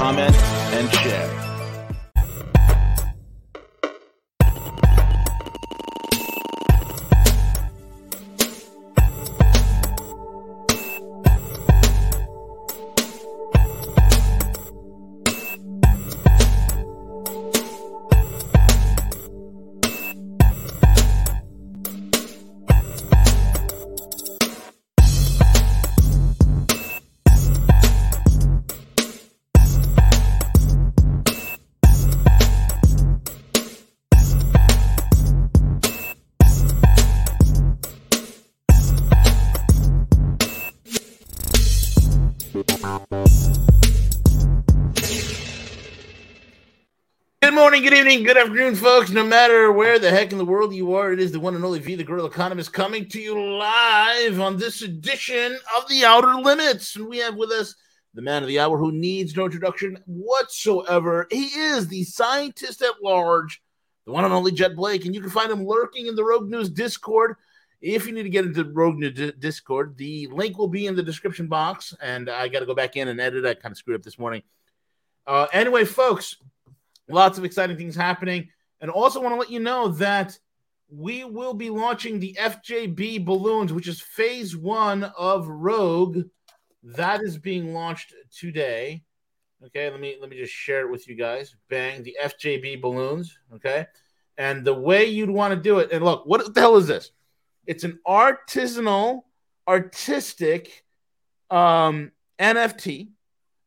comment, and share. Morning, good evening, good afternoon, folks. No matter where the heck in the world you are, it is the one and only V, the Guerrilla Economist, coming to you live on this edition of the Outer Limits. And we have with us the man of the hour who needs no introduction whatsoever. He is the scientist at large, the one and only Jet Blake. And you can find him lurking in the Rogue News Discord. If you need to get into Rogue News Di- Discord, the link will be in the description box. And I got to go back in and edit. I kind of screwed up this morning. Uh, anyway, folks, lots of exciting things happening. And also want to let you know that we will be launching the FJB balloons, which is phase one of Rogue. That is being launched today. Okay, let me let me just share it with you guys. Bang, the FJB balloons. Okay, and the way you'd want to do it. And look, what the hell is this? It's an artisanal, artistic um, NFT.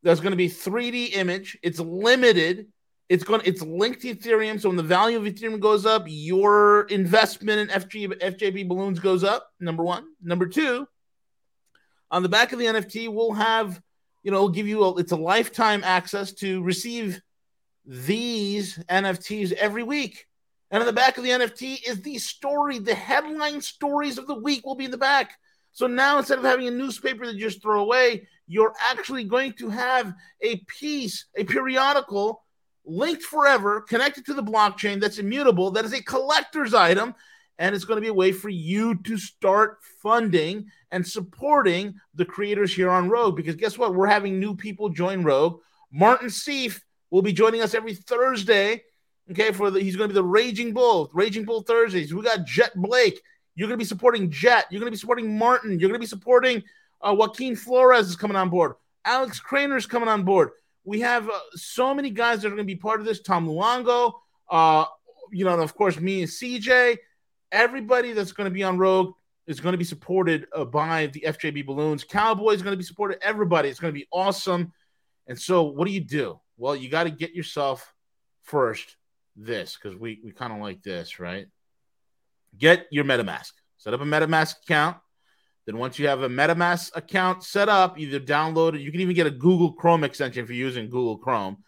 There's going to be 3D image. It's limited. It's going. It's linked to Ethereum. So when the value of Ethereum goes up, your investment in FG, FJB balloons goes up. Number one. Number two. On the back of the NFT, we'll have, you know, give you a, it's a lifetime access to receive these NFTs every week. And on the back of the NFT is the story, the headline stories of the week will be in the back. So now instead of having a newspaper that you just throw away, you're actually going to have a piece, a periodical linked forever, connected to the blockchain that's immutable, that is a collector's item. And it's going to be a way for you to start funding and supporting the creators here on Rogue. Because guess what? We're having new people join Rogue. Martin Seif will be joining us every Thursday. Okay, for the he's going to be the Raging Bull, Raging Bull Thursdays. We got Jet Blake. You're going to be supporting Jet. You're going to be supporting Martin. You're going to be supporting uh, Joaquin Flores is coming on board. Alex Krainer's coming on board. We have uh, so many guys that are going to be part of this. Tom Luongo, uh, you know, and of course me and CJ. Everybody that's going to be on Rogue is going to be supported uh, by the FJB balloons. Cowboys going to be supported. Everybody. It's going to be awesome. And so, what do you do? Well, you got to get yourself first this because we we kind of like this, right? Get your MetaMask. Set up a MetaMask account. Then once you have a MetaMask account set up, either download it. You can even get a Google Chrome extension if you're using Google Chrome.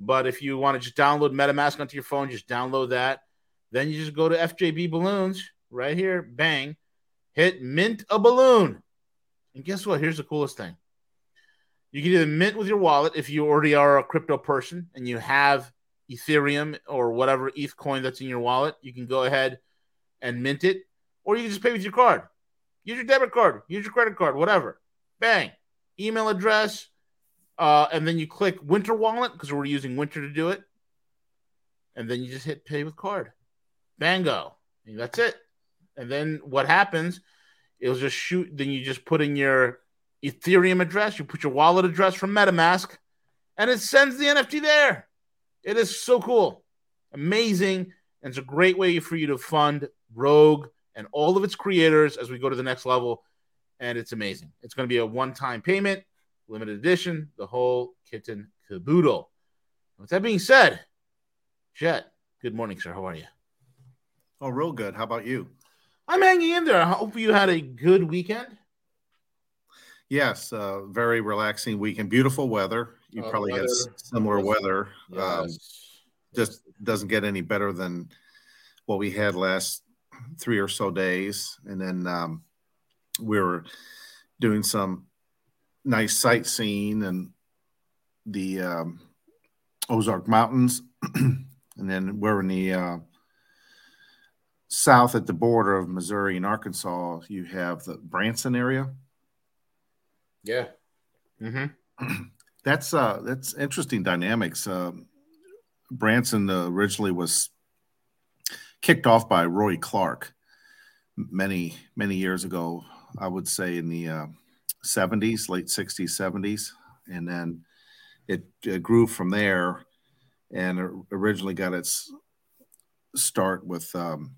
But if you want to just download MetaMask onto your phone, just download that. Then you just go to FJB Balloons right here. Bang. Hit mint a balloon. And guess what? Here's the coolest thing. You can either mint with your wallet if you already are a crypto person and you have Ethereum or whatever ETH coin that's in your wallet. You can go ahead and mint it, or you can just pay with your card. Use your debit card, use your credit card, whatever. Bang. Email address, uh, and then you click Winter Wallet because we're using Winter to do it. And then you just hit pay with card. Bango. And that's it. And then what happens? It'll just shoot. Then you just put in your Ethereum address, you put your wallet address from MetaMask, and it sends the NFT there. It is so cool, amazing, and it's a great way for you to fund Rogue and all of its creators as we go to the next level. And it's amazing. It's going to be a one-time payment, limited edition, the whole kitten caboodle. With that being said, Jet, good morning, sir. How are you? Oh, real good. How about you? I'm hanging in there. I hope you had a good weekend. Yes, uh, very relaxing weekend. Beautiful weather. you uh, probably weather. had similar weather. Yes. Um, just doesn't get any better than what we had last three or so days, and then um, we were doing some nice sightseeing and the um, Ozark Mountains, and then we're in the uh, south at the border of Missouri and Arkansas. You have the Branson area. Yeah. Mm-hmm. That's uh, that's interesting dynamics. Uh, Branson uh, originally was kicked off by Roy Clark many many years ago. I would say in the uh, 70s, late 60s, 70s, and then it, it grew from there and originally got its start with um,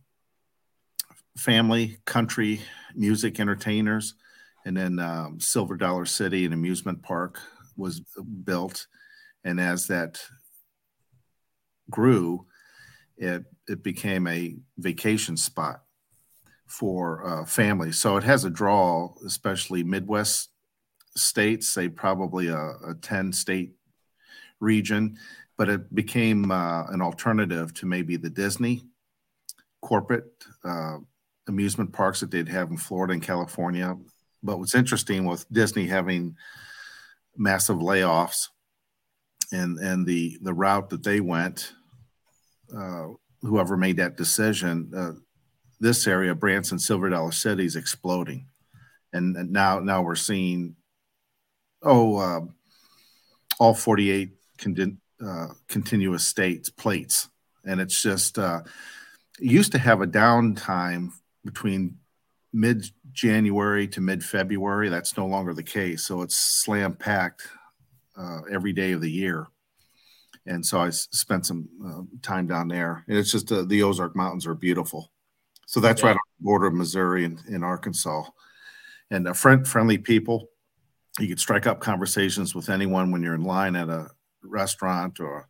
family, country, music entertainers, and then um, Silver Dollar City, an amusement park, was built. And as that grew, it it became a vacation spot for uh, families. So it has a draw, especially Midwest states, say probably a, a 10 state region, but it became uh, an alternative to maybe the Disney corporate uh, amusement parks that they'd have in Florida and California. But what's interesting with Disney having massive layoffs and and the the route that they went, uh, whoever made that decision, uh, this area, Branson, Silver Dollar City, is exploding, and, now now we're seeing, oh, uh, all 48 con- uh, continuous states plates, and it's just uh, used to have a downtime between mid January to mid February. That's no longer the case, so it's slam packed uh, every day of the year. And so I spent some uh, time down there. And it's just uh, the Ozark Mountains are beautiful. So that's yeah. right on the border of Missouri and, and Arkansas. And uh, friend, friendly people. You could strike up conversations with anyone when you're in line at a restaurant or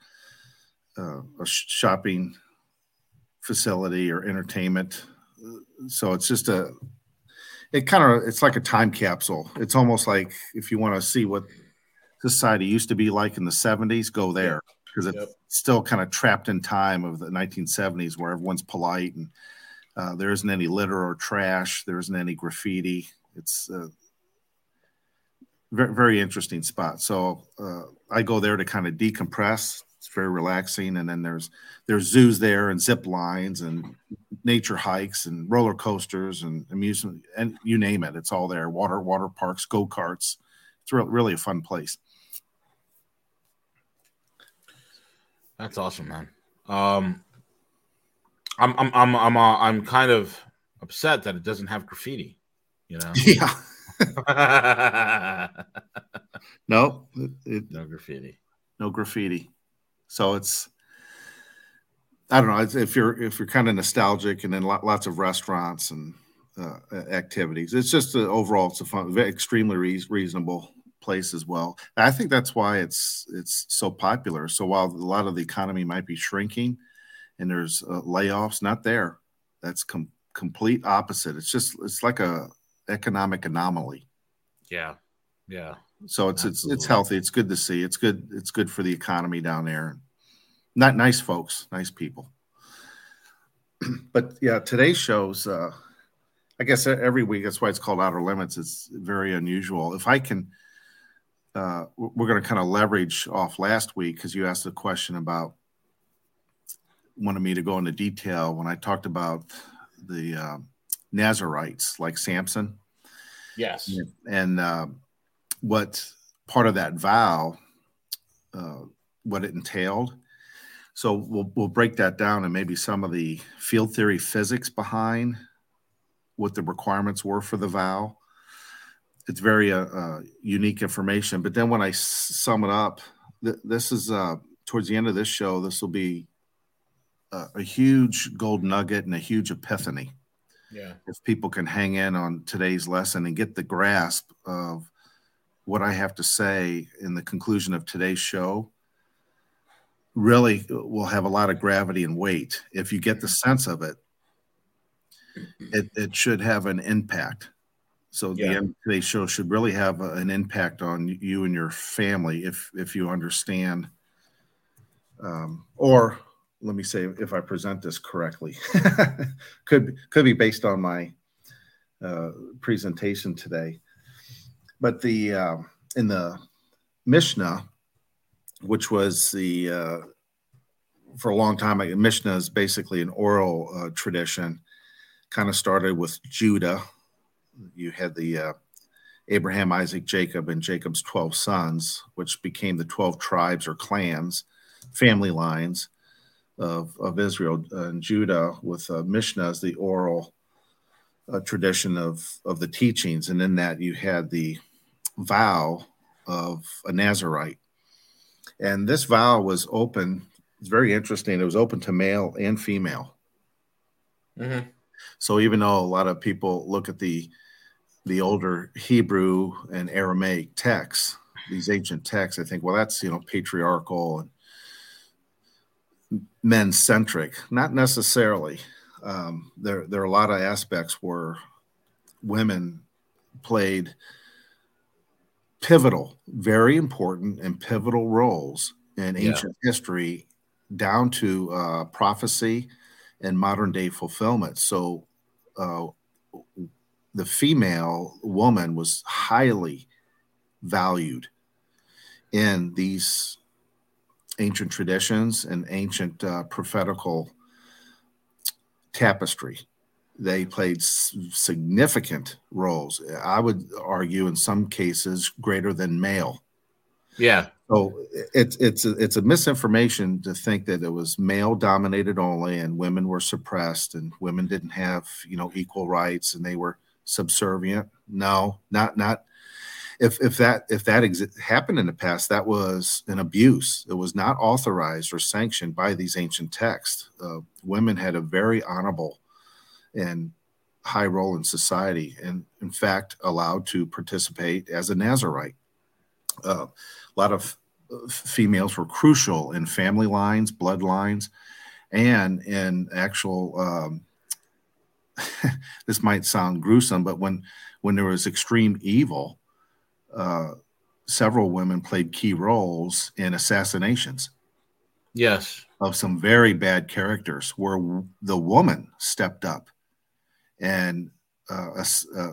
uh, a shopping facility or entertainment. So it's just a, it kind of, it's like a time capsule. It's almost like if you want to see what society used to be like in the 70s, go there because it's yep. still kind of trapped in time of the 1970s where everyone's polite and uh, there isn't any litter or trash. There isn't any graffiti. It's a very, very interesting spot. So uh, I go there to kind of decompress. It's very relaxing. And then there's there's zoos there and zip lines and nature hikes and roller coasters and amusement and you name it. It's all there. Water water parks, go karts. It's re- really a fun place. That's awesome, man. Um, I'm I'm I'm I'm uh, I'm kind of upset that it doesn't have graffiti. You know? Yeah. no, it, it, no graffiti. No graffiti. So it's I don't know if you're if you're kind of nostalgic and then lots of restaurants and uh, activities. It's just a, overall it's a fun, extremely re- reasonable place as well. I think that's why it's it's so popular. So while a lot of the economy might be shrinking, and there's uh, layoffs not there. That's com- complete opposite. It's just it's like a economic anomaly. Yeah. Yeah. So it's Absolutely. it's it's healthy. It's good to see. It's good it's good for the economy down there. Not nice folks nice people. But yeah today's shows uh i guess every week that's why it's called outer limits it's very unusual. If i can uh, we're going to kind of leverage off last week because you asked a question about wanted me to go into detail when I talked about the uh, Nazarites, like Samson. Yes. And uh, what part of that vow, uh, what it entailed. So we'll we'll break that down and maybe some of the field theory physics behind what the requirements were for the vow. It's very uh, uh unique information. But then when I sum it up, th- this is uh, towards the end of this show. This will be a, a huge gold nugget and a huge epiphany. Yeah. If people can hang in on today's lesson and get the grasp of what I have to say in the conclusion of today's show, really will have a lot of gravity and weight. If you get the sense of it, it, it should have an impact. So yeah. the end of today's show should really have a, an impact on you and your family if if you understand. Um, or let me say, if I present this correctly, could could be based on my uh, presentation today. But the uh, in the Mishnah, which was the uh, for a long time, Mishnah is basically an oral uh, tradition. Kind of started with Judah, you had the uh, Abraham, Isaac, Jacob, and Jacob's 12 sons, which became the 12 tribes or clans, family lines of, of Israel and Judah, with uh, Mishnah as the oral uh, tradition of, of the teachings. And in that, you had the vow of a Nazarite. And this vow was open, it's very interesting. It was open to male and female. Mm-hmm. So even though a lot of people look at the the older Hebrew and Aramaic texts, these ancient texts, I think, well, that's you know patriarchal and men centric. Not necessarily. Um, there there are a lot of aspects where women played pivotal, very important, and pivotal roles in ancient yeah. history, down to uh, prophecy and modern day fulfillment. So. Uh, the female woman was highly valued in these ancient traditions and ancient uh, prophetical tapestry. They played s- significant roles. I would argue, in some cases, greater than male. Yeah. So it's it's a, it's a misinformation to think that it was male dominated only and women were suppressed and women didn't have you know equal rights and they were subservient. No, not not if if that if that exi- happened in the past, that was an abuse. It was not authorized or sanctioned by these ancient texts. Uh, women had a very honorable and high role in society, and in fact, allowed to participate as a Nazarite. Uh, a lot of uh, females were crucial in family lines, bloodlines, and in actual um, this might sound gruesome, but when when there was extreme evil, uh, several women played key roles in assassinations. Yes, of some very bad characters, where the woman stepped up and uh, uh,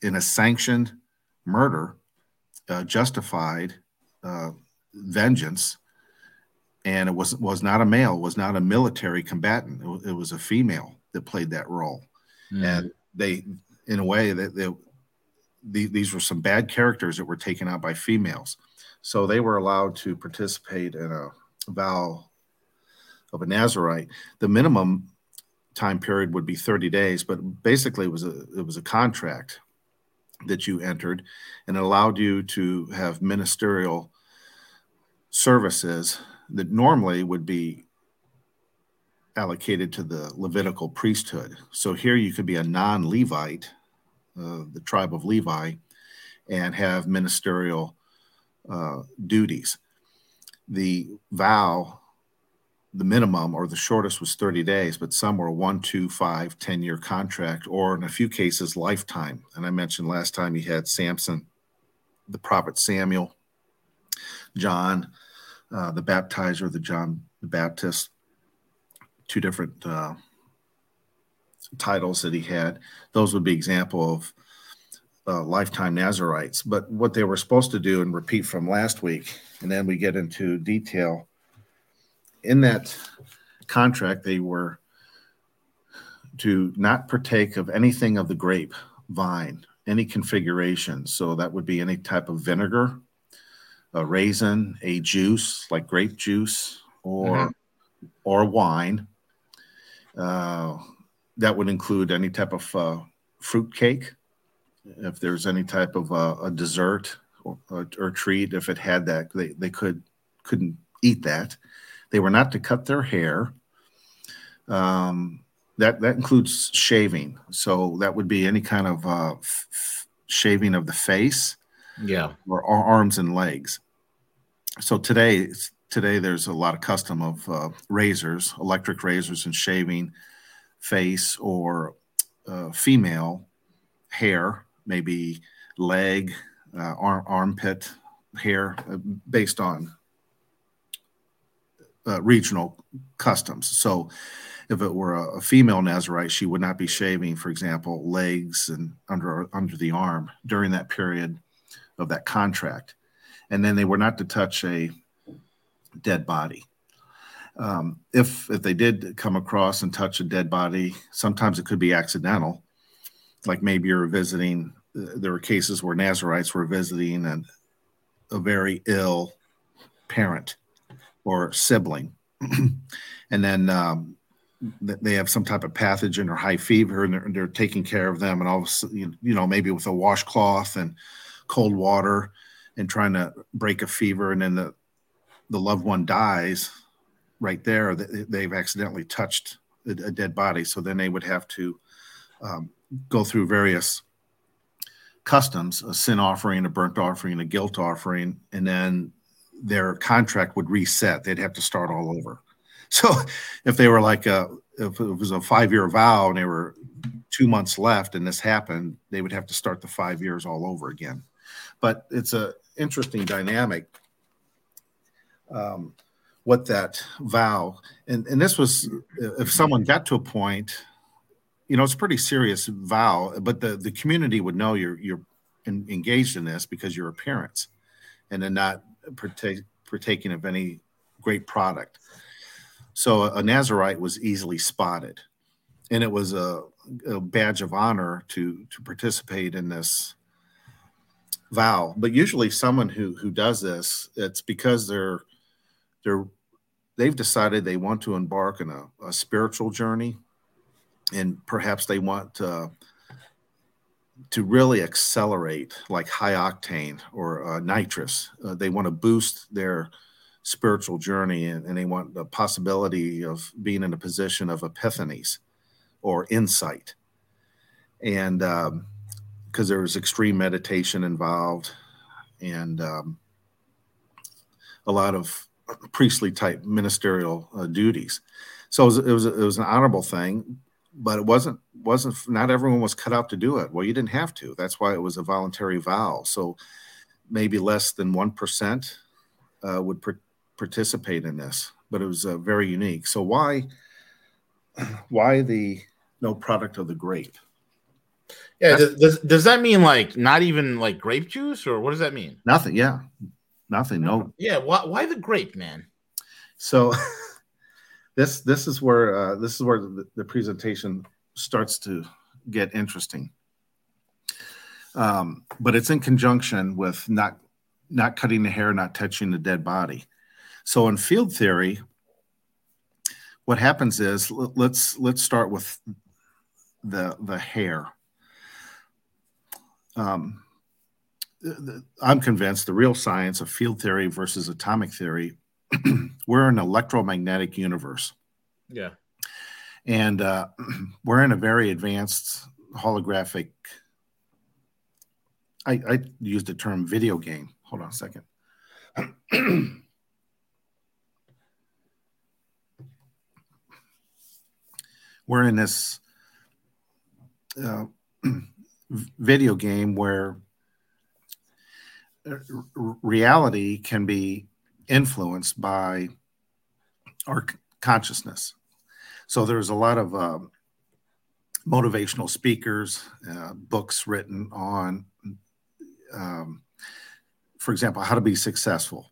in a sanctioned murder uh, justified uh, vengeance. And it was was not a male was not a military combatant. It, it was a female that played that role, mm. and they, in a way, that they, they, these were some bad characters that were taken out by females, so they were allowed to participate in a vow of a Nazarite. The minimum time period would be 30 days, but basically it was a it was a contract that you entered, and it allowed you to have ministerial services that normally would be allocated to the Levitical priesthood. So here you could be a non Levite, uh, the tribe of Levi, and have ministerial uh, duties. The vow, the minimum or the shortest was 30 days, but some were one, two, five, 10 year contract, or in a few cases, lifetime. And I mentioned last time you had Samson, the prophet Samuel, John, uh, the baptizer, the John the Baptist, two different uh, titles that he had. Those would be example of uh, lifetime Nazarites. But what they were supposed to do and repeat from last week, and then we get into detail. In that contract, they were to not partake of anything of the grape vine, any configuration. So that would be any type of vinegar, a raisin, a juice like grape juice, or mm-hmm. or wine, uh, that would include any type of uh, fruit cake, if there's any type of uh, a dessert or, or, treat. If it had that, they, they could couldn't eat that. They were not to cut their hair. Um, that that includes shaving, so that would be any kind of uh, f- shaving of the face, yeah, or, or arms and legs. So today today there's a lot of custom of uh, razors, electric razors, and shaving face or uh, female hair maybe leg, uh, arm, armpit hair, uh, based on uh, regional customs. So, if it were a, a, female Nazarite, she would not be shaving, for example, legs and under under the arm during that period of that contract, and then they were not to touch a dead body. Um, if if they did come across and touch a dead body, sometimes it could be accidental, like maybe you're visiting. Uh, there were cases where Nazarites were visiting and a very ill parent or sibling, and then um, they have some type of pathogen or high fever, and they're, they're taking care of them, and all of a sudden, you know, maybe with a washcloth and cold water, and trying to break a fever, and then the the loved one dies right there. They've accidentally touched a, dead body, so then they would have to um, go through various customs a sin offering, a burnt offering, a guilt offering, and then their contract would reset. They'd have to start all over. So if they were like a, if it was a five year vow and they were two months left and this happened, they would have to start the five years all over again. But it's a interesting dynamic. Um, what that vow and and this was if someone got to a point you know, it's a pretty serious vow, but the, the community would know you're you're in, engaged in this because you're a parent, and then not partake, partaking of any great product. So a Nazarite was easily spotted, and it was a, a badge of honor to to participate in this vow. But usually, someone who who does this, it's because they're they're they've decided they want to embark on a, a spiritual journey and perhaps they want to, to really accelerate like high octane or uh, nitrous. Uh, they want to boost their spiritual journey and, and, they want the possibility of being in a position of epiphanies or insight. And because um, there's extreme meditation involved and um, a lot of priestly type ministerial uh, duties. So it was, it was, it was an honorable thing but it wasn't wasn't not everyone was cut out to do it. Well, you didn't have to. That's why it was a voluntary vow. So maybe less than one percent uh, would participate in this, but it was uh, very unique. So why why the no product of the grape? Yeah, does, does, does that mean like not even like grape juice, or what does that mean? Nothing. Yeah, nothing. No. Yeah. Why, why the grape, man? So this this is where uh, this is where the, the, presentation starts to get interesting. Um, but it's in conjunction with not not cutting the hair, not touching the dead body. So in field theory, what happens is let's let's start with the the hair. Um, I'm convinced the real science of field theory versus atomic theory we're an electromagnetic universe. Yeah. And uh, we're in a very advanced holographic. I, I used the term video game. Hold on a second. we're in this uh, video game where reality can be influenced by our consciousness. So there's a lot of uh, motivational speakers, uh, books written on, um, for example, how to be successful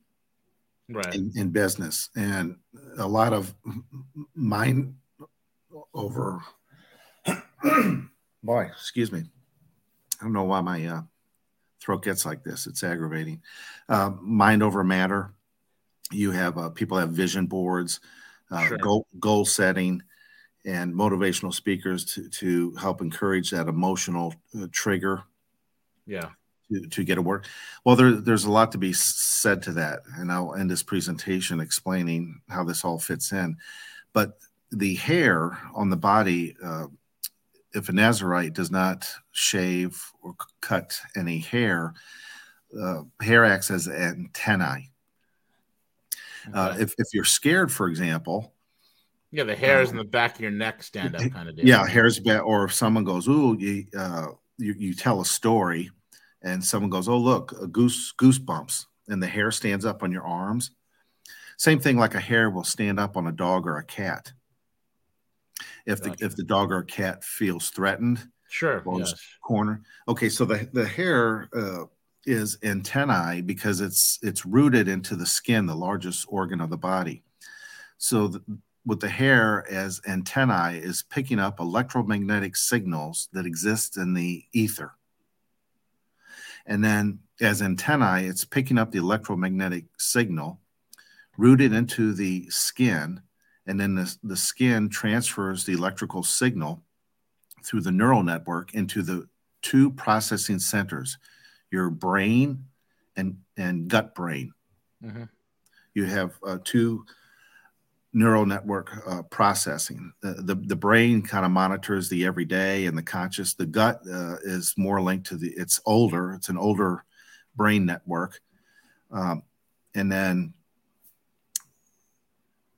right. in, in business, and a lot of mind over. boy, excuse me. I don't know why my uh, throat gets like this. It's aggravating. Uh, mind over matter you have uh, people have vision boards, uh, sure. goal goal setting, and motivational speakers to to help encourage that emotional uh, trigger. Yeah. To, to get a work. Well, there, there's a lot to be said to that, and I'll end this presentation explaining how this all fits in. But the hair on the body, uh, if a Nazarite does not shave or cut any hair, uh, hair acts as antennae uh, if, if you're scared, for example, yeah, the hairs um, in the back of your neck stand up kind of deal. Yeah, hairs back, or if someone goes, "Ooh, you, uh, you, you tell a story and someone goes, "Oh, look, a goose goosebumps," and the hair stands up on your arms. Same thing, like a hair will stand up on a dog or a cat. If gotcha. the if the dog or cat feels threatened, sure, yes. corner. Okay, so the the hair uh, is antennae because it's it's rooted into the skin, the largest organ of the body. So the, with the hair as antennae is picking up electromagnetic signals that exist in the ether. And then as antennae, it's picking up the electromagnetic signal rooted into the skin. And then the, the skin transfers the electrical signal through the neural network into the two processing centers your brain and, and gut brain. Mm-hmm. You have uh, two neural network uh, processing. The, the, the brain kind of monitors the everyday and the conscious. The gut uh, is more linked to the, it's older, it's an older brain network. Um, and then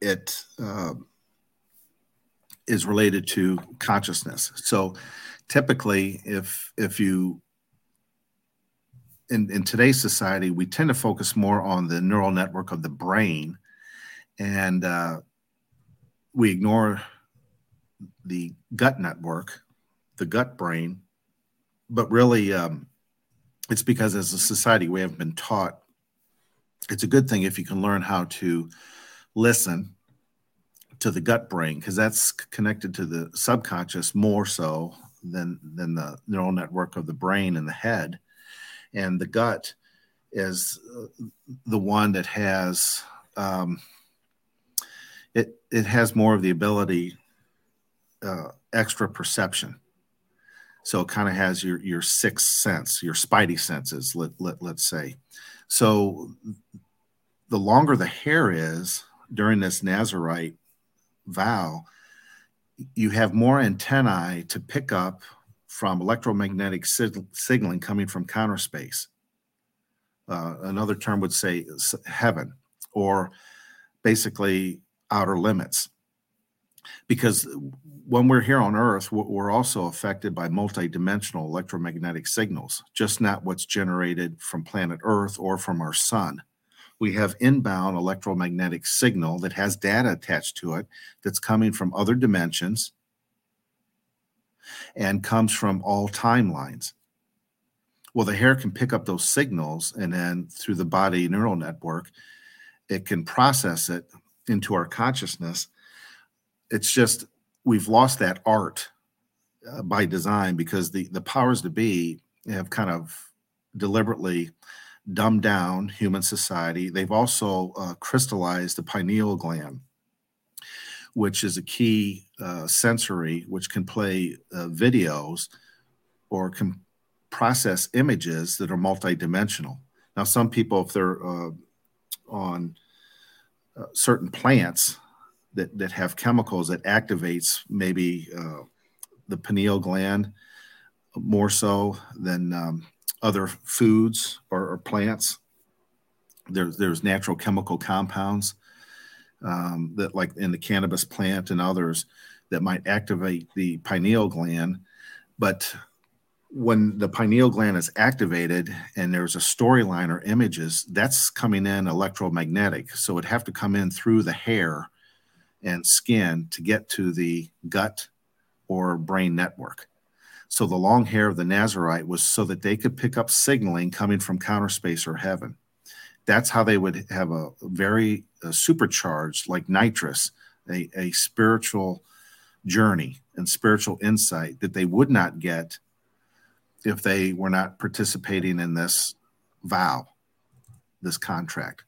it uh, is related to consciousness. So typically, if, if you, in, in today's society, we tend to focus more on the neural network of the brain and uh, we ignore the gut network, the gut brain, but really um, it's because as a society we have been taught it's a good thing if you can learn how to listen to the gut brain because that's connected to the subconscious more so than than the neural network of the brain and the head. And the gut is uh, the one that has um, it it has more of the ability uh, extra perception. So it kind of has your your sixth sense your spidey senses let, let, let's say. So the longer the hair is during this nazarite vow you have more antennae to pick up from electromagnetic sig- signaling coming from counter space uh, another term would say heaven or basically outer limits. Because when we're here on Earth, we're also affected by multidimensional electromagnetic signals, just not what's generated from planet Earth or from our sun. We have inbound electromagnetic signal that has data attached to it that's coming from other dimensions and comes from all timelines. Well, the hair can pick up those signals and then through the body neural network, it can process it into our consciousness. It's just we've lost that art uh, by design because the the powers to be have kind of deliberately dumbed down human society. They've also uh, crystallized the pineal gland, which is a key uh, sensory which can play uh, videos or can process images that are multidimensional. Now, some people, if they're uh, on uh, certain plants that, that have chemicals that activates maybe uh, the pineal gland more so than um, other foods or, or, plants. There's there's natural chemical compounds um, that, like in the cannabis plant and others, that might activate the pineal gland. But when the pineal gland is activated and there's a storyline or images, that's coming in electromagnetic. So it'd have to come in through the hair and skin to get to the gut or brain network. So the long hair of the Nazarite was so that they could pick up signaling coming from counter space or heaven. That's how they would have a very a supercharged, like nitrous, a, a spiritual journey and spiritual insight that they would not get if they were not participating in this vow, this contract.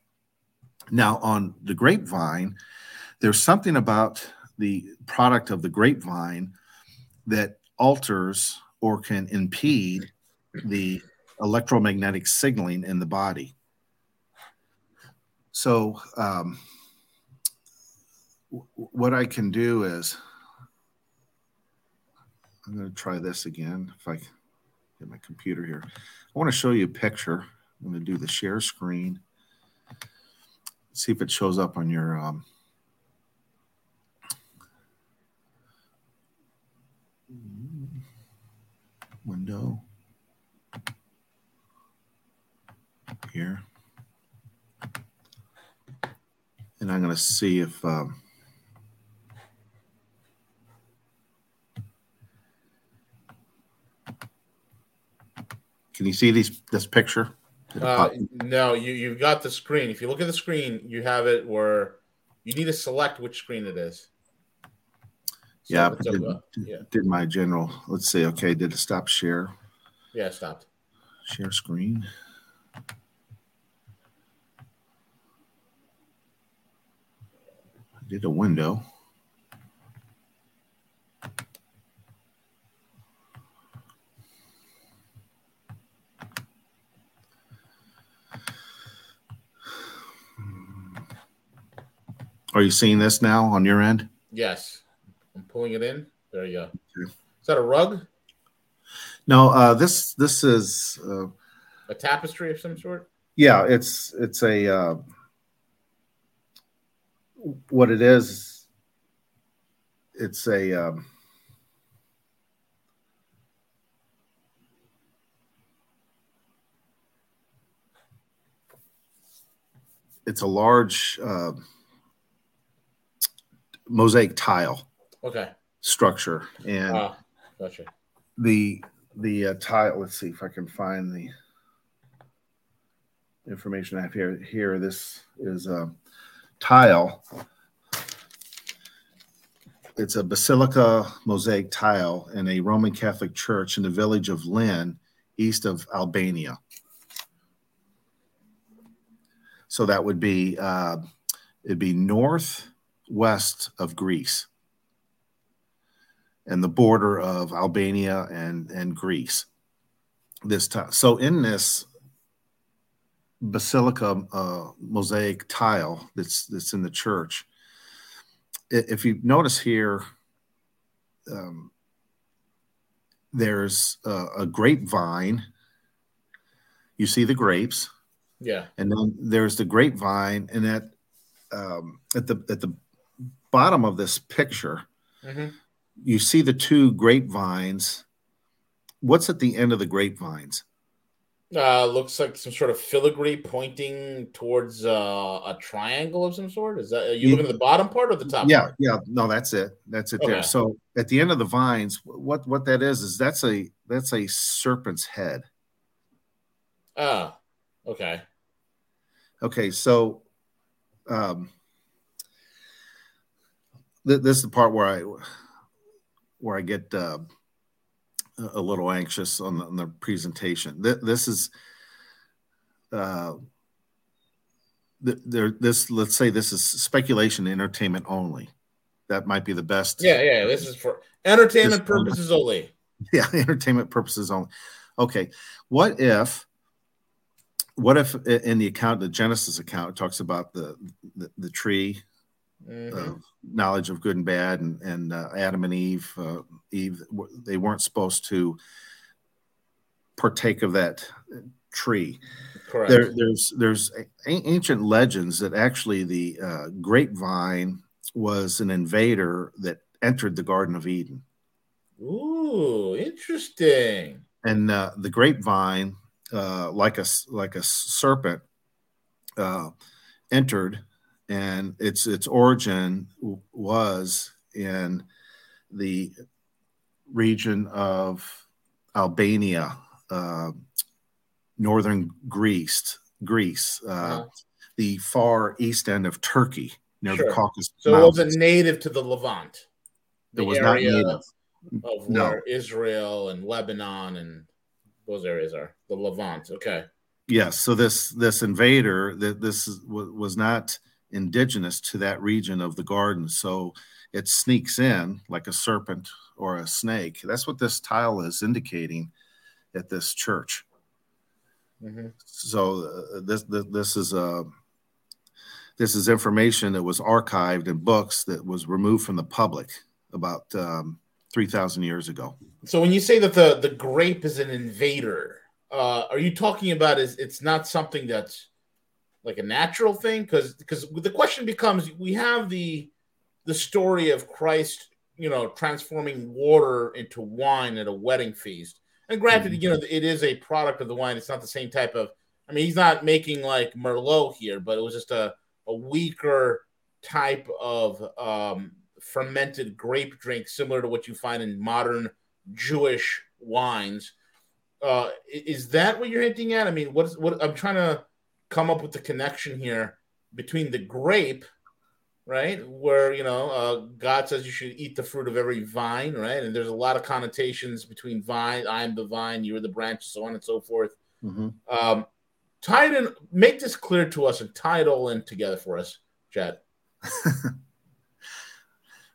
Now, on the grapevine, there's something about the product of the grapevine that alters or can impede the electromagnetic signaling in the body. So, um, w- what I can do is, I'm going to try this again. If I get my computer here. I want to show you a picture. I'm going to do the share screen. See if it shows up on your um, window here. And I'm going to see if um, can you see these this picture? Uh, no, you you've got the screen. If you look at the screen, you have it where you need to select which screen it is. So yeah, did, yeah, did my general. Let's see. Okay, did it stop share? Yeah, it stopped. Share screen. I did a window. Are you seeing this now on your end? Yes. Pulling it in. There you go. Okay. Is that a rug? No, uh, this this is uh, a tapestry of some sort. Yeah, it's it's a uh, what it is. It's a um, it's a large uh, mosaic tile. Okay. Structure and ah, gotcha. the the uh, tile. Let's see if I can find the information I have here. Here, this is a tile. It's a basilica mosaic tile in a Roman Catholic church in the village of Lin, east of Albania. So that would be uh, it'd be north west of Greece and the border of Albania and, and Greece. This time, so in this basilica uh, mosaic tile that's that's in the church, if you notice here, um, there's a, a grapevine. You see the grapes, yeah, and then there's the grapevine, and at um, at the at the bottom of this picture, mm-hmm. You see the two grapevines. What's at the end of the grapevines? Uh, looks like some sort of filigree pointing towards uh, a triangle of some sort. Is that are you looking at the bottom part or the top? Yeah, part? yeah. No, that's it. That's it okay. there. So at the end of the vines, what what that is is that's a that's a serpent's head. Ah, okay. Okay, so um, this is the part where I where I get uh, a little anxious on the, on the presentation. This is uh, there. This let's say this is speculation, entertainment only. That might be the best. Yeah, yeah. This is for entertainment purposes only. Yeah, entertainment purposes only. Okay, what if? What if in the account, the Genesis account, it talks about the the, the tree mm-hmm. uh, knowledge of good and bad, and, and uh, Adam and Eve, uh, Eve, they weren't supposed to partake of that tree. Correct. There, there's there's ancient legends that actually the uh, grapevine was an invader that entered the Garden of Eden. Ooh, interesting. And uh, the grapevine, uh, like a like a serpent, uh, entered and its its origin was in the region of Albania, uh, northern Greece, Greece, uh, uh-huh. the far east end of Turkey, near sure. the Caucasus. So Mountains. it wasn't native to the Levant. The it was not native. Of no. where Israel and Lebanon and those areas are the Levant. Okay. Yes. So this this invader that this was not indigenous to that region of the garden. So it sneaks in like a serpent or a snake. That's what this tile is indicating at this church. Mm-hmm. So uh, this, this, this is a uh, this is information that was archived in books that was removed from the public about um, three thousand years ago. So when you say that the the grape is an invader, uh, are you talking about is it's not something that's like a natural thing? Because because the question becomes, we have the the story of Christ, you know, transforming water into wine at a wedding feast. And granted, mm-hmm. you know, it is a product of the wine. It's not the same type of. I mean, he's not making like Merlot here, but it was just a a weaker type of um, fermented grape drink, similar to what you find in modern Jewish wines. Uh, is that what you're hinting at? I mean, what's what I'm trying to come up with the connection here between the grape, right, where you know uh, God says you should eat the fruit of every vine, right, and there's a lot of connotations between vine, I am the vine, you are the branch, so on and so forth. Mm-hmm. Um, tie it in, make this clear to us, and tie it all in together for us, Chad.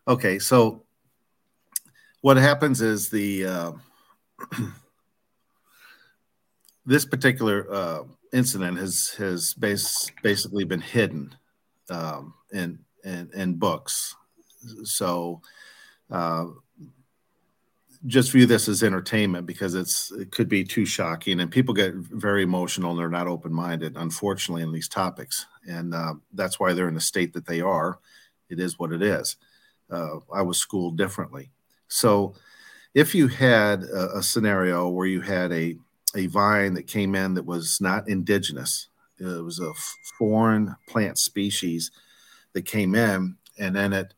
okay, so what happens is the uh, this particular uh, incident has has base, basically been hidden um, in, in, in books. So uh, just view this as entertainment because it's it could be too shocking and people get very emotional and they're not open minded. Unfortunately, in these topics, and uh, that's why they're in the state that they are. It is what it is. Uh, I was schooled differently. So if you had a, a scenario where you had a a vine that came in that was not indigenous. It was a foreign plant species that came in, and then it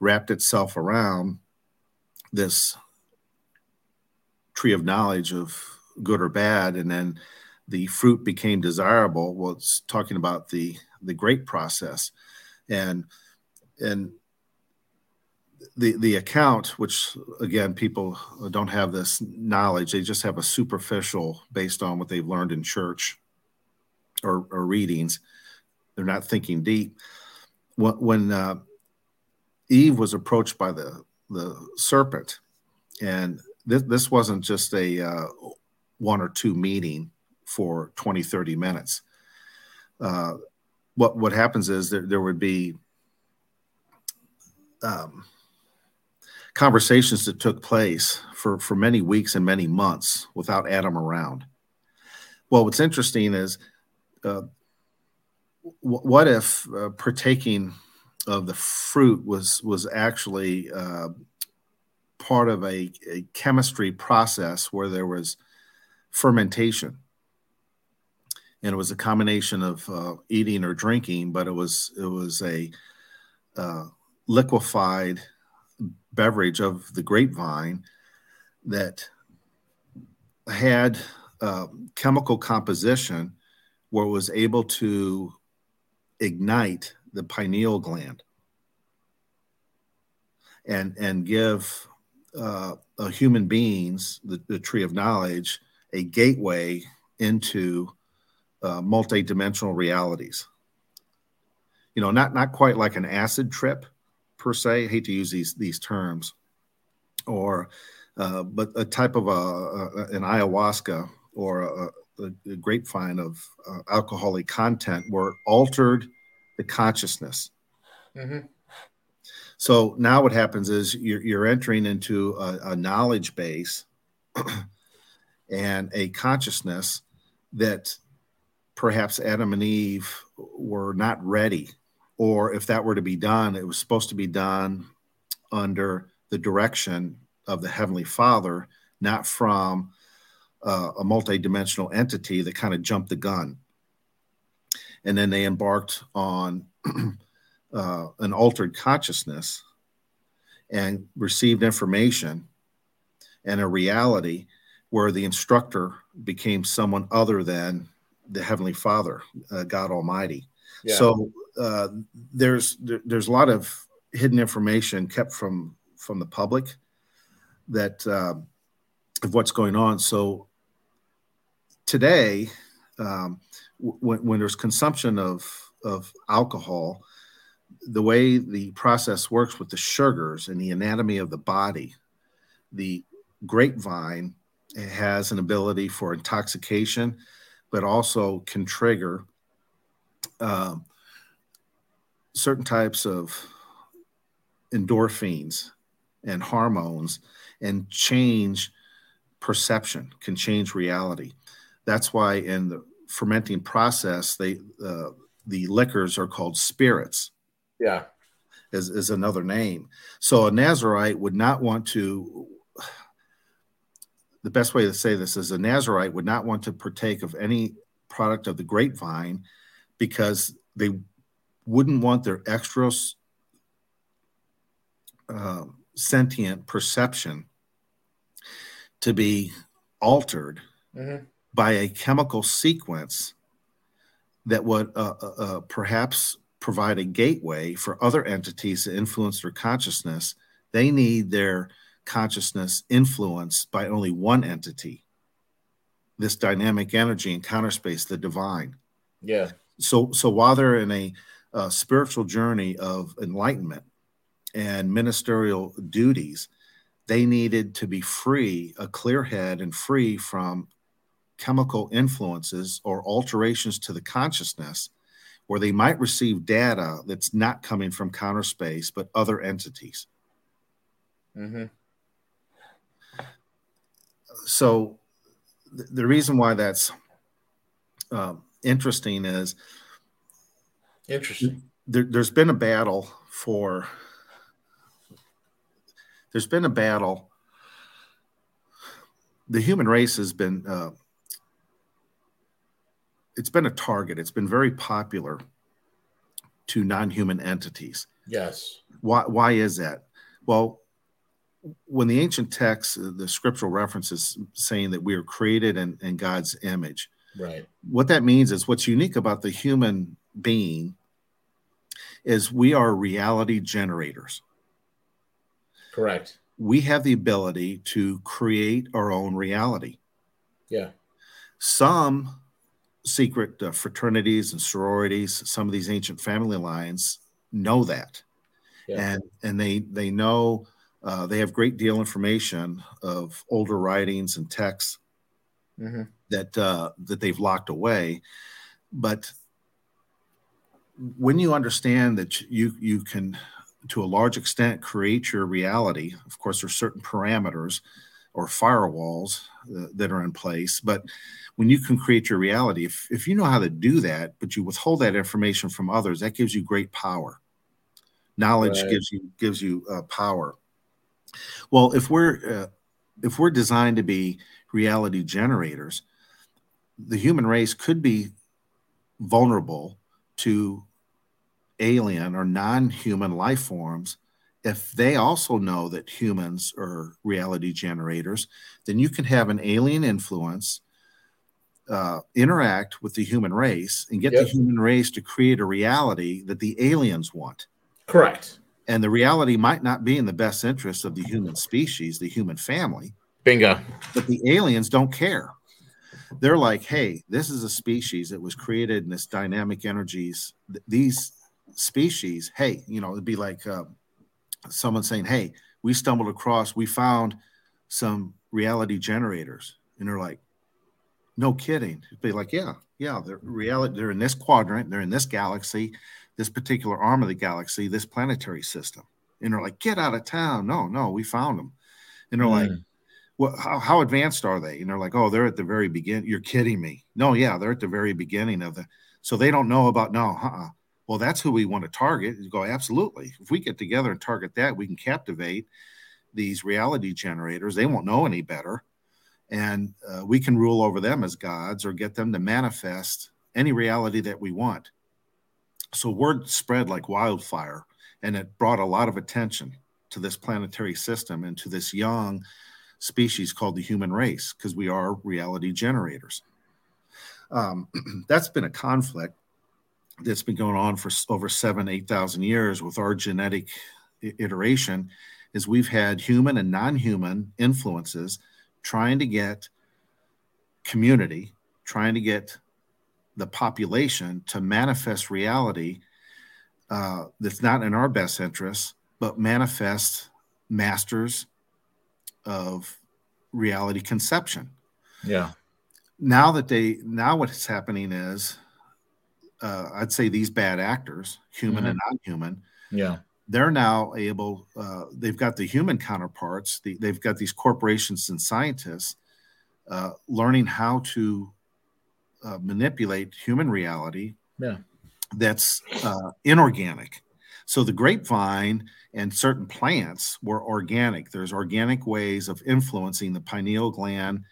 wrapped itself around this tree of knowledge of good or bad, and then the fruit became desirable. Well, it's talking about the the grape process, and and the the account, which again people don't have this knowledge, they just have a superficial based on what they've learned in church or, or readings. They're not thinking deep. When, uh, Eve was approached by the the serpent, and this this wasn't just a uh, one or two meeting for 20, 30 minutes. Uh, what what happens is that there would be um, conversations that took place for, for many weeks and many months without Adam around. Well, what's interesting is uh, w- what if uh, partaking of the fruit was was actually uh, part of a, a, chemistry process where there was fermentation, and it was a combination of uh, eating or drinking, but it was it was a uh, liquefied beverage of the grapevine that had uh, chemical composition where it was able to ignite the pineal gland and and give uh, human beings the, the, tree of knowledge a gateway into uh, multi-dimensional realities. You know not not quite like an acid trip per se. I hate to use these these terms, or uh, but a type of a, a an ayahuasca or a, a grapevine of uh, alcoholic content were altered the consciousness. Mm-hmm. So now what happens is you're, you're entering into a, a knowledge base and a consciousness that perhaps Adam and Eve were not ready or if that were to be done, it was supposed to be done under the direction of the Heavenly Father, not from uh, a multidimensional entity that kind of jumped the gun. And then they embarked on uh, an altered consciousness and received information and a reality where the instructor became someone other than the Heavenly Father, uh, God Almighty. Yeah. So uh, there's there, there's a lot of hidden information kept from from the public that uh, of what's going on. So today, um, when, when there's consumption of of alcohol, the way the process works with the sugars and the anatomy of the body, the grapevine has an ability for intoxication, but also can trigger um, certain types of endorphins and hormones and change perception can change reality. That's why in the fermenting process they uh, the liquors are called spirits. Yeah. Is, is another name. So a nazarite would not want to the best way to say this is a nazarite would not want to partake of any product of the grapevine because they wouldn't want their extra uh, sentient perception to be altered mm-hmm. by a chemical sequence that would uh, uh, uh, perhaps provide a gateway for other entities to influence their consciousness. They need their consciousness influenced by only one entity this dynamic energy in counter space the divine yeah so so while they're in a, a spiritual journey of enlightenment and ministerial duties they needed to be free a clear head and free from chemical influences or alterations to the consciousness where they might receive data that's not coming from counter space but other entities. Mm-hmm. So, th- the reason why that's um, interesting is interesting. There, has been a battle for. There's been a battle. The human race has been uh, it's been a target. It's been very popular to non-human entities. Yes. Why why is that? Well, when the ancient texts, uh, the scriptural references saying that we are created in, in God's image. Right. What that means is what's unique about the human being is we are reality generators. Correct. We have the ability to create our own reality. Yeah. Some secret uh, fraternities and sororities, some of these ancient family lines know that, yeah. and and they they know uh, they have great deal information of older writings and texts mm-hmm. that uh, that they've locked away, but when you understand that you you can to a large extent create your reality of course there's certain parameters or firewalls uh, that are in place but when you can create your reality, if, if you know how to do that, but you withhold that information from others, that gives you great power. Knowledge right. gives you gives you uh, power. Well, if we're uh, if we're designed to be reality generators, the human race could be vulnerable to alien or non-human life forms if they also know that humans are reality generators then you can have an alien influence uh, interact with the human race and get yep. the human race to create a reality that the aliens want. Correct. And the reality might not be in the best interest of the human species, the human family. Bingo. But the aliens don't care. They're like, hey, this is a species that was created in this dynamic energies. These species, hey, you know, it'd be like uh, someone saying, hey, we stumbled across, we found some reality generators. And they're like, no kidding. It'd be like, yeah, yeah, they're reality. They're in this quadrant. They're in this galaxy, this particular arm of the galaxy, this planetary system. And they're like, get out of town. No, no, we found them. And they're mm. like, well, how, how advanced are they? And they're like, oh, they're at the very beginning. You're kidding me. No, yeah, they're at the very beginning of the. So they don't know about no. Uh-uh. Well, that's who we want to target. You go absolutely. If we get together and target that, we can captivate these reality generators. They won't know any better and uh, we can rule over them as gods or get them to manifest any reality that we want. So word spread like wildfire, and it brought a lot of attention to this planetary system and to this young species called the human race because we are reality generators. Um, that's been a conflict that's been going on for over seven, eight thousand years with our genetic iteration. Is we've had human and non-human influences trying to get community, trying to get the population to manifest reality uh, that's not in our best interest, but manifest masters of reality conception. Yeah. Now that they, now what's happening is, uh, I'd say these bad actors, human mm-hmm. and non human, yeah, they're now able uh, they've got the human counterparts the, they've got these corporations and scientists uh, learning how to uh, manipulate human reality yeah. that's uh, inorganic so the grapevine and certain plants were organic there's organic ways of influencing the pineal gland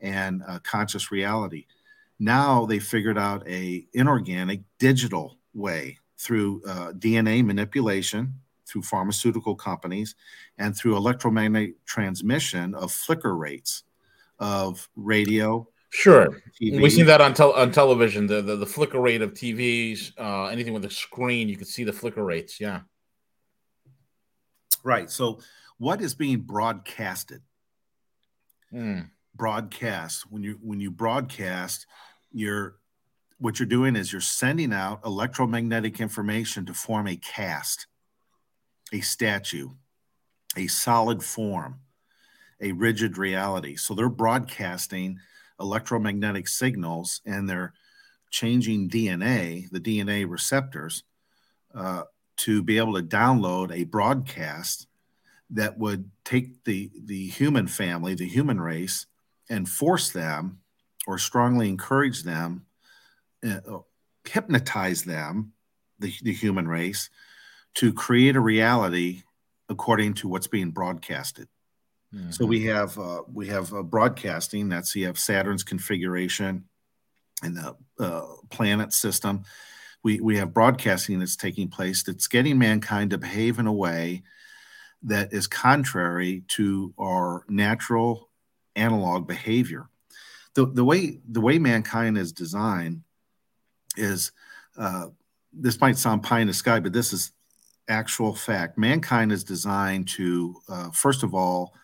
and uh, conscious reality now they figured out a inorganic digital way through uh, DNA manipulation, through pharmaceutical companies, and through electromagnetic transmission of flicker rates of radio. Sure, TV. we see that on, tel- on television. The, the, the flicker rate of TVs, uh, anything with a screen, you can see the flicker rates. Yeah, right. So, what is being broadcasted? Mm. Broadcast when you when you broadcast, you're what you're doing is you're sending out electromagnetic information to form a cast, a statue, a solid form, a rigid reality. So they're broadcasting electromagnetic signals and they're changing DNA, the DNA receptors, uh, to be able to download a broadcast that would take the the human family, the human race, and force them or strongly encourage them uh, hypnotize them, the, the human race, to create a reality according to what's being broadcasted. Mm-hmm. So we have uh, we have uh, broadcasting. That's you have Saturn's configuration and the uh, planet system. We we have broadcasting that's taking place that's getting mankind to behave in a way that is contrary to our natural analog behavior. The, the way the way mankind is designed is uh, this might sound pie in the sky, but this is actual fact. Mankind is designed to, uh, first of all,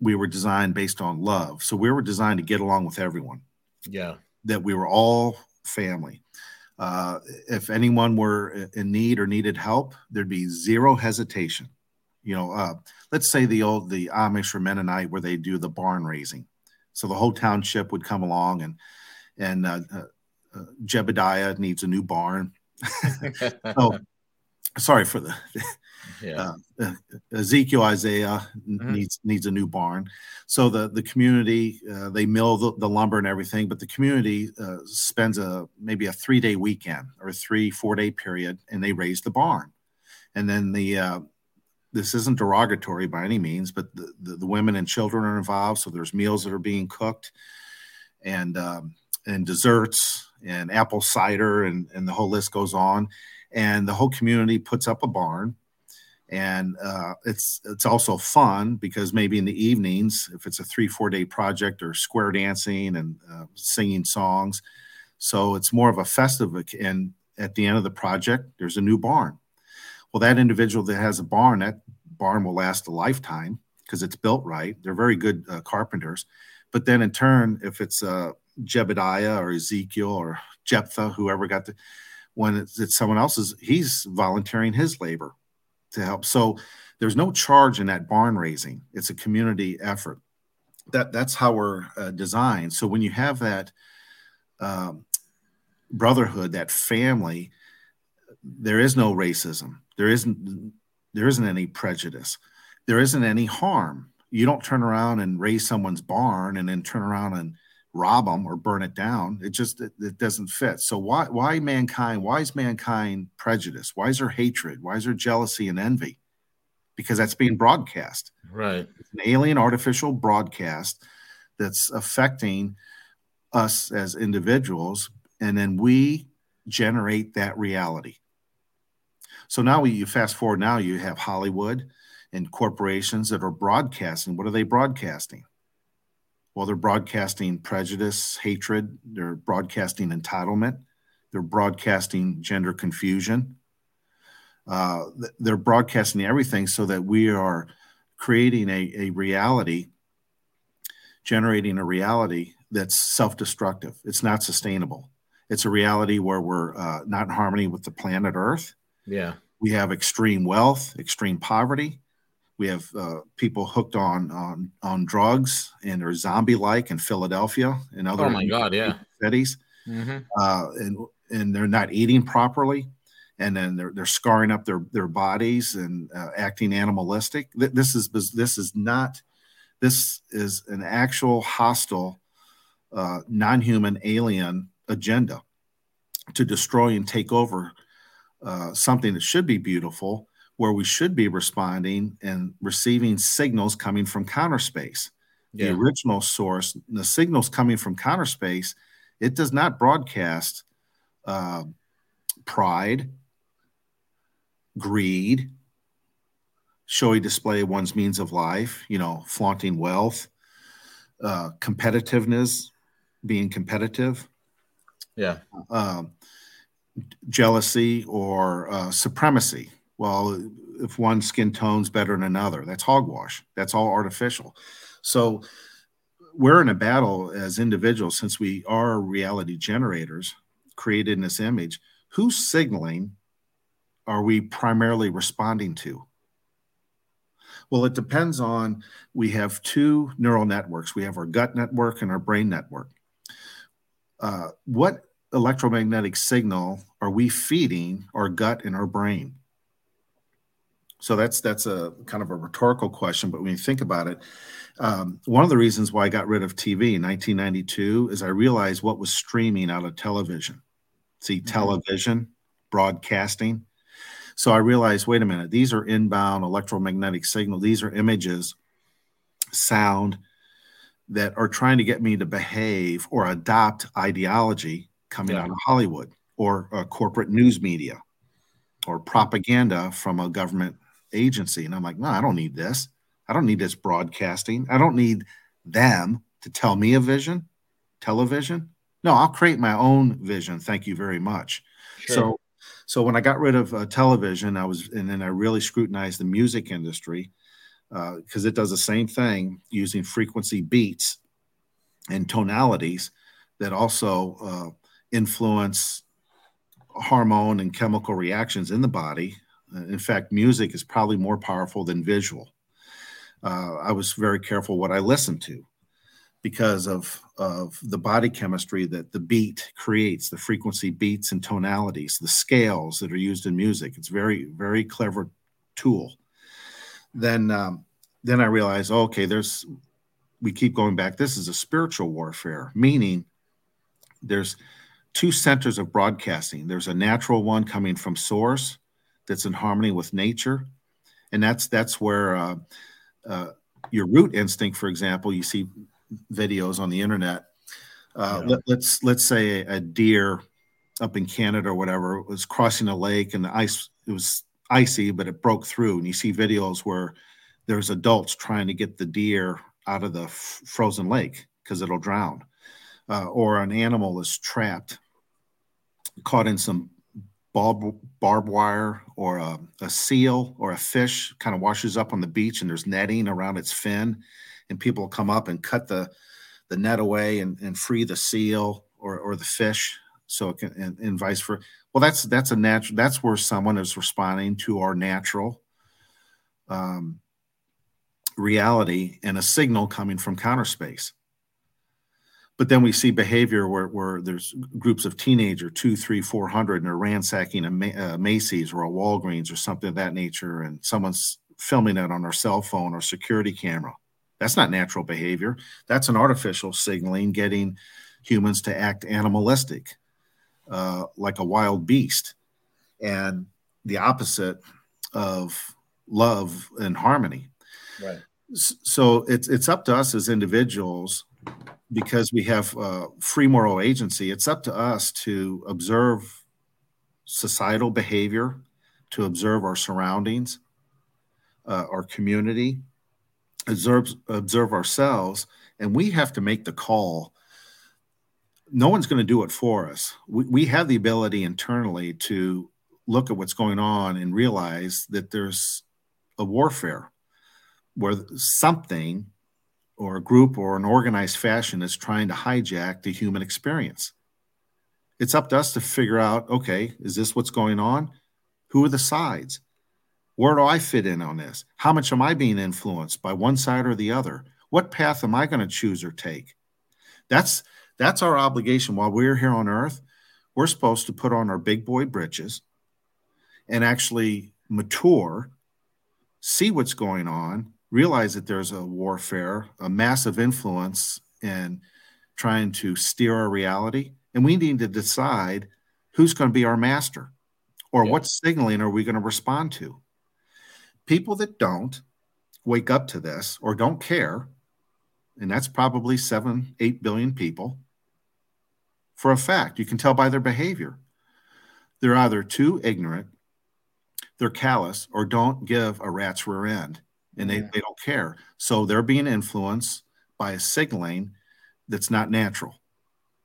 we were designed based on love. So we were designed to get along with everyone. Yeah. That we were all family. Uh, if anyone were in need or needed help, there'd be zero hesitation. You know, uh, let's say the old the Amish or Mennonite where they do the barn raising. So the whole township would come along and and uh, uh uh, Jebediah needs a new barn. so, sorry for the yeah. uh, Ezekiel Isaiah mm-hmm. needs needs a new barn. So the the community uh, they mill the, the, lumber and everything, but the community uh, spends a maybe a three day weekend or a three four day period, and they raise the barn, and then the uh, this isn't derogatory by any means, but the, the, the, women and children are involved. So there's meals that are being cooked, and um, and desserts and apple cider and, and the whole list goes on. And the whole community puts up a barn. And uh, it's it's also fun because maybe in the evenings, if it's a three four day project, or square dancing and uh, singing songs, so it's more of a festive. And at the end of the project, there's a new barn. Well, that individual that has a barn, that barn will last a lifetime because it's built right. They're very good uh, carpenters. But then in turn, if it's a Jebediah or Ezekiel or Jephthah, whoever got the when it's, it's someone else's, he's volunteering his labor to help. So there's no charge in that barn raising. It's a community effort. That that's how we're uh, designed. So when you have that um, brotherhood, that family, there is no racism. There isn't there isn't any prejudice. There isn't any harm. You don't turn around and raise someone's barn and then turn around and rob them or burn it down. It just it, it, doesn't fit. So why why mankind? Why is mankind prejudiced? Why is there hatred? Why is there jealousy and envy? Because that's being broadcast. Right. It's an alien artificial broadcast that's affecting us as individuals, and then we generate that reality. So now we you fast forward now you have Hollywood and corporations that are broadcasting. What are they broadcasting? Well, they're broadcasting prejudice, hatred, they're broadcasting entitlement, they're broadcasting gender confusion. Uh, they're broadcasting everything so that we are creating a, a reality, generating a reality that's self destructive. It's not sustainable. It's a reality where we're uh, not in harmony with the planet Earth. Yeah. We have extreme wealth, extreme poverty, we have uh, people hooked on on on drugs and are zombie like in Philadelphia and other oh my god yeah cities, mm-hmm. uh, and and they're not eating properly, and then they're they're scarring up their their bodies and uh, acting animalistic. This is this is not this is an actual hostile, uh, non-human alien agenda to destroy and take over uh, something that should be beautiful where we should be responding and receiving signals coming from counter space. Yeah. The original source, the signals coming from counter space, it does not broadcast uh, pride. greed, showy display of one's means of life, you know, flaunting wealth, uh, competitiveness, being competitive. Yeah. Um, jealousy or uh, supremacy. Well, if one skin tone's better than another, that's hogwash. That's all artificial. So we're in a battle as individuals since we are reality generators created in this image. Whose signaling are we primarily responding to? Well, it depends on, we have two neural networks. We have our gut network and our brain network. Uh, what electromagnetic signal are we feeding our gut and our brain? So that's that's a kind of a rhetorical question, but when you think about it, um, one of the reasons why I got rid of TV in 1992 is I realized what was streaming out of television. See, mm-hmm. television, broadcasting. So I realized, wait a minute, these are inbound electromagnetic signal. These are images, sound that are trying to get me to behave or adopt ideology coming yeah. out of Hollywood or uh, corporate news media or propaganda from a government agency. And I'm like, no, I don't need this. I don't need this broadcasting. I don't need them to tell me a vision, television. No, I'll create my own vision. Thank you very much. Sure. So, so when I got rid of uh, television, I was, and then I really scrutinized the music industry because uh, it does the same thing using frequency beats and tonalities that also uh, influence hormone and chemical reactions in the body. In fact, music is probably more powerful than visual. Uh, I was very careful what I listened to because of, of the body chemistry that the beat creates, the frequency beats and tonalities, the scales that are used in music. It's very, very clever tool. Then, um, then I realized, oh, okay, there's, we keep going back. This is a spiritual warfare, meaning there's two centers of broadcasting. There's a natural one coming from source that's in harmony with nature, and that's that's where uh, uh, your root instinct, for example, you see videos on the internet. Uh, yeah. let, us let's, let's say a, a, deer up in Canada or whatever was crossing a lake and the ice it was icy, but it broke through, and you see videos where there's adults trying to get the deer out of the f- frozen lake because it'll drown, uh, or an animal is trapped caught in some barb, barbed wire or a, a seal or a fish kind of washes up on the beach and there's netting around its fin and people come up and cut the the net away and, and free the seal or, or the fish. So it can and, and vice versa well that's that's a natural that's where someone is responding to our natural um, reality and a signal coming from counter space but then we see behavior where, where there's groups of teenager two three four hundred and they're ransacking a, a macy's or a walgreens or something of that nature and someone's filming it on their cell phone or security camera. That's not natural behavior. That's an artificial signaling getting humans to act animalistic uh, like a wild beast. And the opposite of love and harmony. Right. So it's it's up to us as individuals because we have uh, free moral agency, it's up to us to observe societal behavior, to observe our surroundings, uh, our community, observe, observe ourselves, and we have to make the call. No one's going to do it for us. We, we have the ability internally to look at what's going on and realize that there's a warfare where something or a group or an organized fashion is trying to hijack the human experience. It's up to us to figure out okay, is this what's going on? Who are the sides? Where do I fit in on this? How much am I being influenced by one side or the other? What path am I going to choose or take? That's that's our obligation while we're here on earth. We're supposed to put on our big boy britches and actually mature, see what's going on, realize that there's a warfare, a massive influence in trying to steer our reality. And we need to decide who's going to be our master or yeah. what signaling are we going to respond to. People that don't wake up to this or don't care, and that's probably seven, eight billion people, for a fact, you can tell by their behavior. They're either too ignorant, they're callous or don't give a rat's rear end and they, they don't care. So they're being influenced by a signaling that's not natural.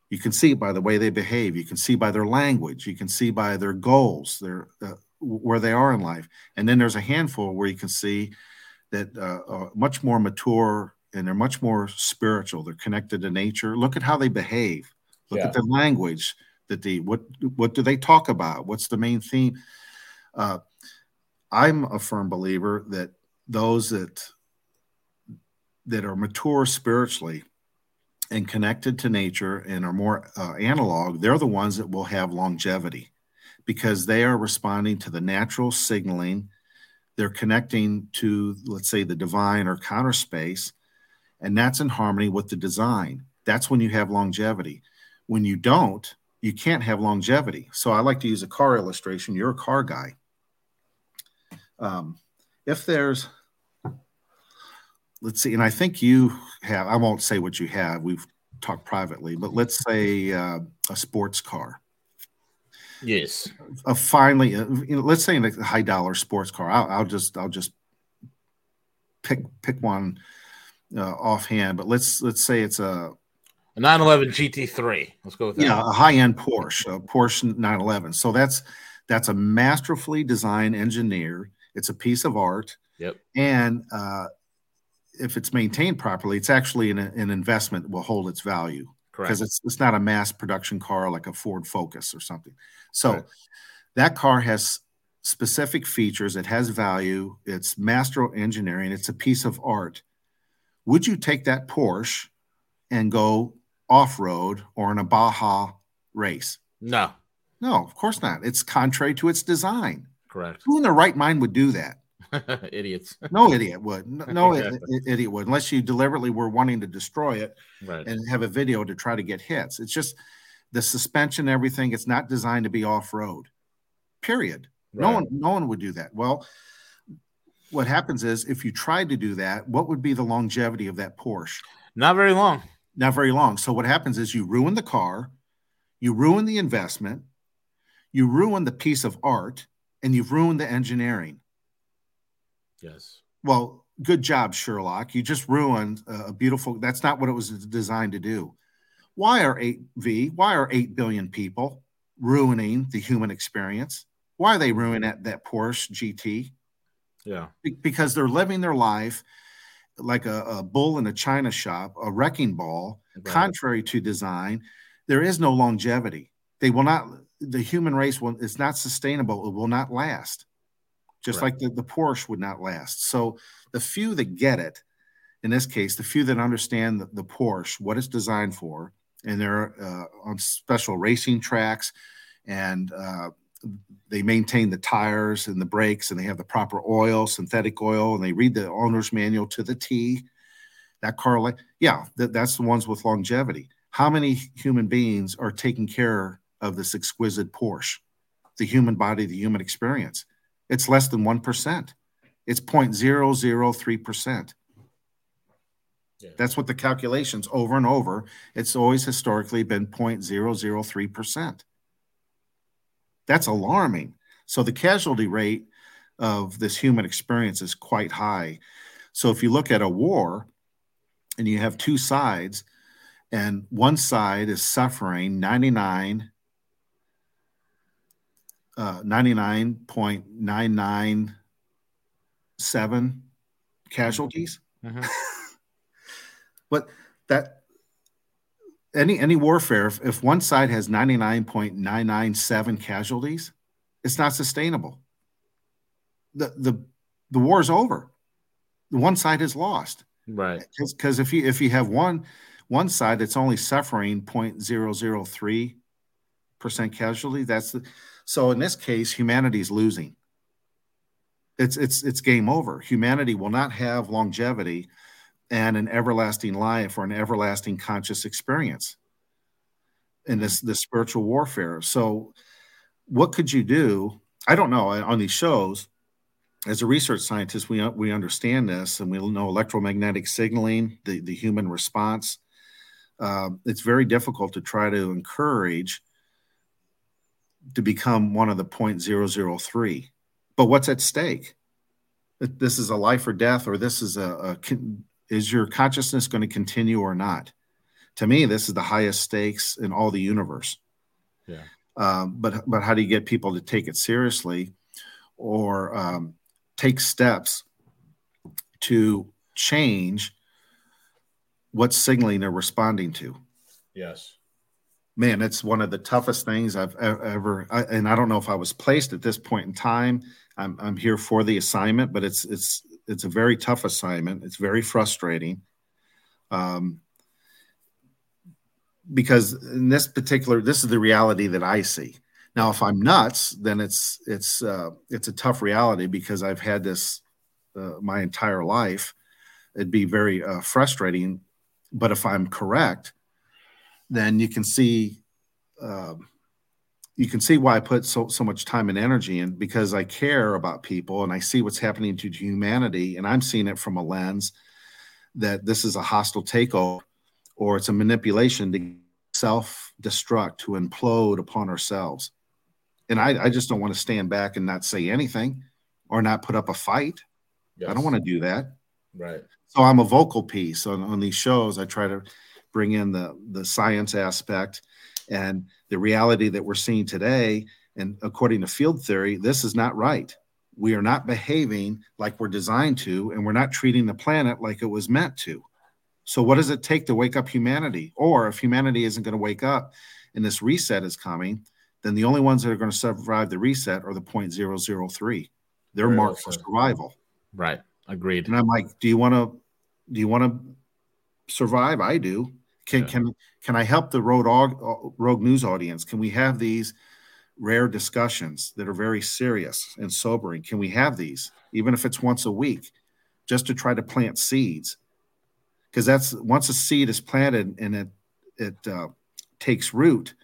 You can see by the way they behave. You can see by their language. You can see by their goals, their uh, where they are in life. And then there's a handful where you can see that uh, uh, much more mature and they're much more spiritual. They're connected to nature. Look at how they behave. Look yeah. at the language that they what what do they talk about? What's the main theme? Uh, I'm a firm believer that those that that are mature spiritually and connected to nature and are more uh, analog, they're the ones that will have longevity because they are responding to the natural signaling. They're connecting to, let's say, the divine or counter space, and that's in harmony with the design. That's when you have longevity. When you don't, you can't have longevity. So I like to use a car illustration. You're a car guy. Um, if there's let's see, and I think you have, I won't say what you have, we've talked privately, but let's say uh, a sports car. Yes. A finally, uh, you know, let's say a high dollar sports car. I'll, I'll, just, I'll just pick pick one uh, offhand, but let's let's say it's a a 911 GT3. Let's go with that. Yeah, a high end Porsche, a Porsche 911. So that's that's a masterfully designed engineer. It's a piece of art. Yep. And uh, if it's maintained properly, it's actually an, an investment that will hold its value because it's it's not a mass production car like a Ford Focus or something. So that car has specific features. It has value. It's master engineering. It's a piece of art. Would you take that Porsche and go off road or in a Baja race? No. No, of course not. It's contrary to its design. Correct. Who in their right mind would do that? Idiots. no idiot would. No, exactly. idiot would, unless you deliberately were wanting to destroy it right. and have a video to try to get hits. It's just the suspension, everything. It's not designed to be off road. Period. Right. No one, no one would do that. Well, what happens is if you tried to do that, what would be the longevity of that Porsche? Not very long. Not very long. So what happens is you ruin the car, you ruin the investment, you ruin the piece of art, and you've ruined the engineering. Yes. Well, good job, Sherlock. You just ruined a beautiful. That's not what it was designed to do. Why are 8V, why are 8 billion people ruining the human experience? Why are they ruining that, that Porsche GT? Yeah. Because they're living their life like a, a bull in a china shop, a wrecking ball, right. contrary to design. There is no longevity. They will not, the human race will, it's not sustainable. It will not last just right. like the, the Porsche would not last. So the few that get it, in this case, the few that understand the, the Porsche, what it's designed for, and they're uh, on special racing tracks, and uh, they maintain the tires and the brakes, and they have the proper oil, synthetic oil, and they read the owner's manual to the T. That car, like, yeah, that, that's the ones with longevity. How many human beings are taking care of this exquisite Porsche? The human body, the human experience. It's less than 1%. It's 0.003%. Yeah. That's what the calculations over and over. It's always historically been 0.003%. That's alarming. So the casualty rate of this human experience is quite high. So if you look at a war and you have two sides, and one side is suffering 99 uh, 99.997 casualties. Mm-hmm. but that any any warfare, if, if one side has 99.997 casualties, it's not sustainable. The the the war is over. The one side is lost. Right. Because if you if you have one one side that's only suffering 0.003 percent casualty, that's the so in this case, humanity is losing. It's it's it's game over. Humanity will not have longevity and an everlasting life or an everlasting conscious experience in this this spiritual warfare. So what could you do? I don't know on these shows. As a research scientist, we we understand this, and we know electromagnetic signaling, the the human response. Uh, it's very difficult to try to encourage to become one of the 0.003 but what's at stake? This is a life or death, or this is a, a is your consciousness going to continue or not? To me, this is the highest stakes in all the universe. Yeah. Um, but but how do you get people to take it seriously, or um, take steps to change what signaling they're responding to? Yes man, it's one of the toughest things I've ever. I, and I don't know if I was placed at this point in time. I'm, I'm here for the assignment, but it's it's it's a very tough assignment. It's very frustrating. Um, because in this particular, this is the reality that I see. Now, if I'm nuts, then it's it's uh, it's a tough reality because I've had this uh, my entire life. It'd be very uh, frustrating. But if I'm correct, then you can see um, you can see why I put so so much time and energy in because I care about people and I see what's happening to humanity and I'm seeing it from a lens that this is a hostile takeover or it's a manipulation to self-destruct to implode upon ourselves. And I, I just don't want to stand back and not say anything or not put up a fight. Yes. I don't want to do that. Right. So I'm a vocal piece on, on these shows. I try to bring in the the science aspect and the reality that we're seeing today. And according to field theory this is not right. We are not behaving like we're designed to and we're not treating the planet like it was meant to. So what does it take to wake up humanity? Or if humanity isn't going to wake up and this reset is coming then the only ones that are going to survive the reset are the 0.003 they're marked for survival. Right. Agreed. And i'm like do you want to do you want to survive? I do can yeah. can can I help the rogue rogue news audience? Can we have these rare discussions that are very serious and sobering? Can we have these even if it's once a week, just to try to plant seeds? Because that's once a seed is planted and it it uh, takes root,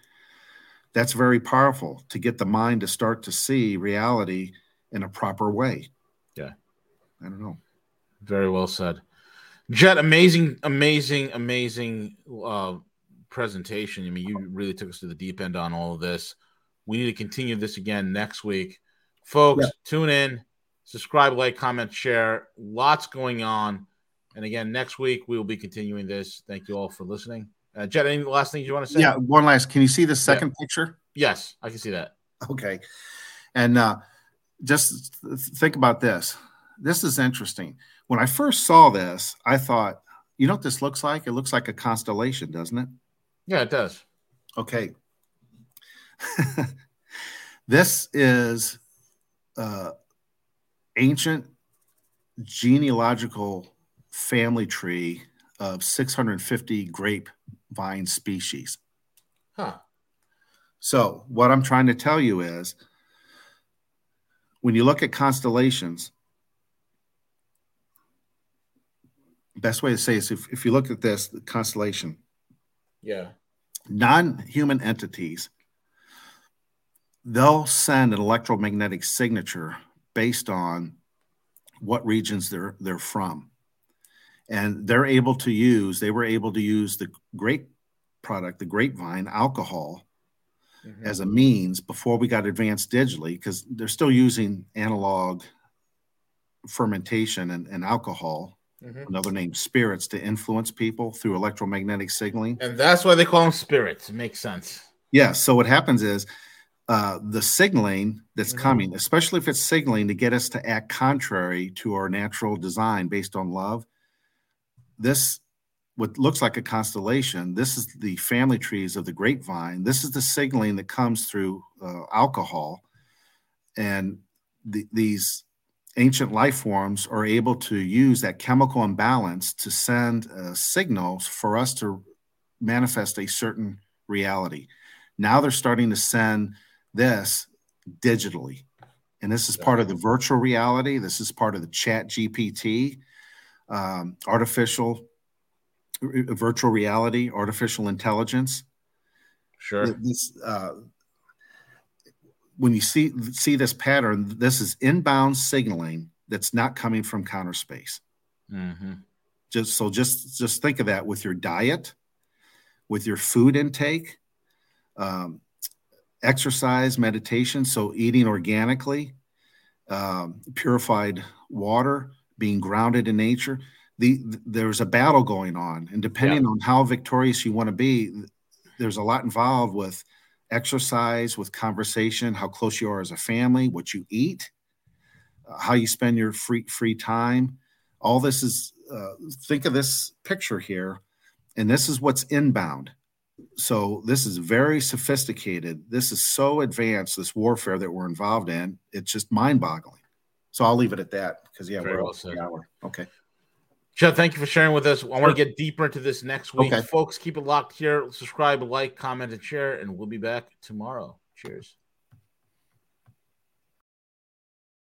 that's very powerful to get the mind to start to see reality in a proper way. Yeah, I don't know. Very well said. Jet, amazing, amazing, amazing uh, presentation. I mean, you really took us to the deep end on all of this. We need to continue this again next week. Folks, yeah. tune in, subscribe, like, comment, share. Lots going on. And again, next week we will be continuing this. Thank you all for listening. Uh, Jet, any last things you want to say? Yeah, one last. Can you see the second yeah. picture? Yes, I can see that. Okay. And uh, just think about this. This is interesting when I first saw this, I thought, you know what this looks like? It looks like a constellation, doesn't it? Yeah, it does. Okay. this is uh, ancient genealogical family tree of 650 grapevine species. Huh. So, what I'm trying to tell you is when you look at constellations, best way to say is if, if you look at this the constellation. Yeah. Non-human entities they'll send an electromagnetic signature based on what regions they're they're from. And they're able to use they were able to use the grape product the grapevine alcohol mm-hmm. as a means before we got advanced digitally because they're still using analog fermentation and, and alcohol Mm-hmm. Another name, spirits, to influence people through electromagnetic signaling. And that's why they call them spirits. It makes sense. Yeah. So what happens is uh, the signaling that's mm-hmm. coming, especially if it's signaling to get us to act contrary to our natural design based on love. This, what looks like a constellation, this is the family trees of the grapevine. This is the signaling that comes through uh, alcohol. And the, these ancient life forms are able to use that chemical imbalance to send uh, signals for us to manifest a certain reality. Now they're starting to send this digitally. And this is part of the virtual reality. This is part of the chat GPT, um, artificial uh, virtual reality, artificial intelligence. Sure. This, uh, when you see see this pattern, this is inbound signaling that's not coming from counter space. Mm-hmm. Just so just just think of that with your diet, with your food intake, um, exercise, meditation. So eating organically, um, purified water, being grounded in nature. The, there's a battle going on, and depending yeah. on how victorious you want to be, there's a lot involved with exercise, with conversation, how close you are as a family, what you eat, uh, how you spend your free free time. All this is uh, think of this picture here, and this is what's inbound. So this is very sophisticated. This is so advanced. This warfare that we're involved in, it's just mind-boggling. So I'll leave it at that because yeah, Very we're well the hour. Okay. Chad, thank you for sharing with us. I want to get deeper into this next week. Okay. Folks, keep it locked here. Subscribe, like, comment, and share, and we'll be back tomorrow. Cheers.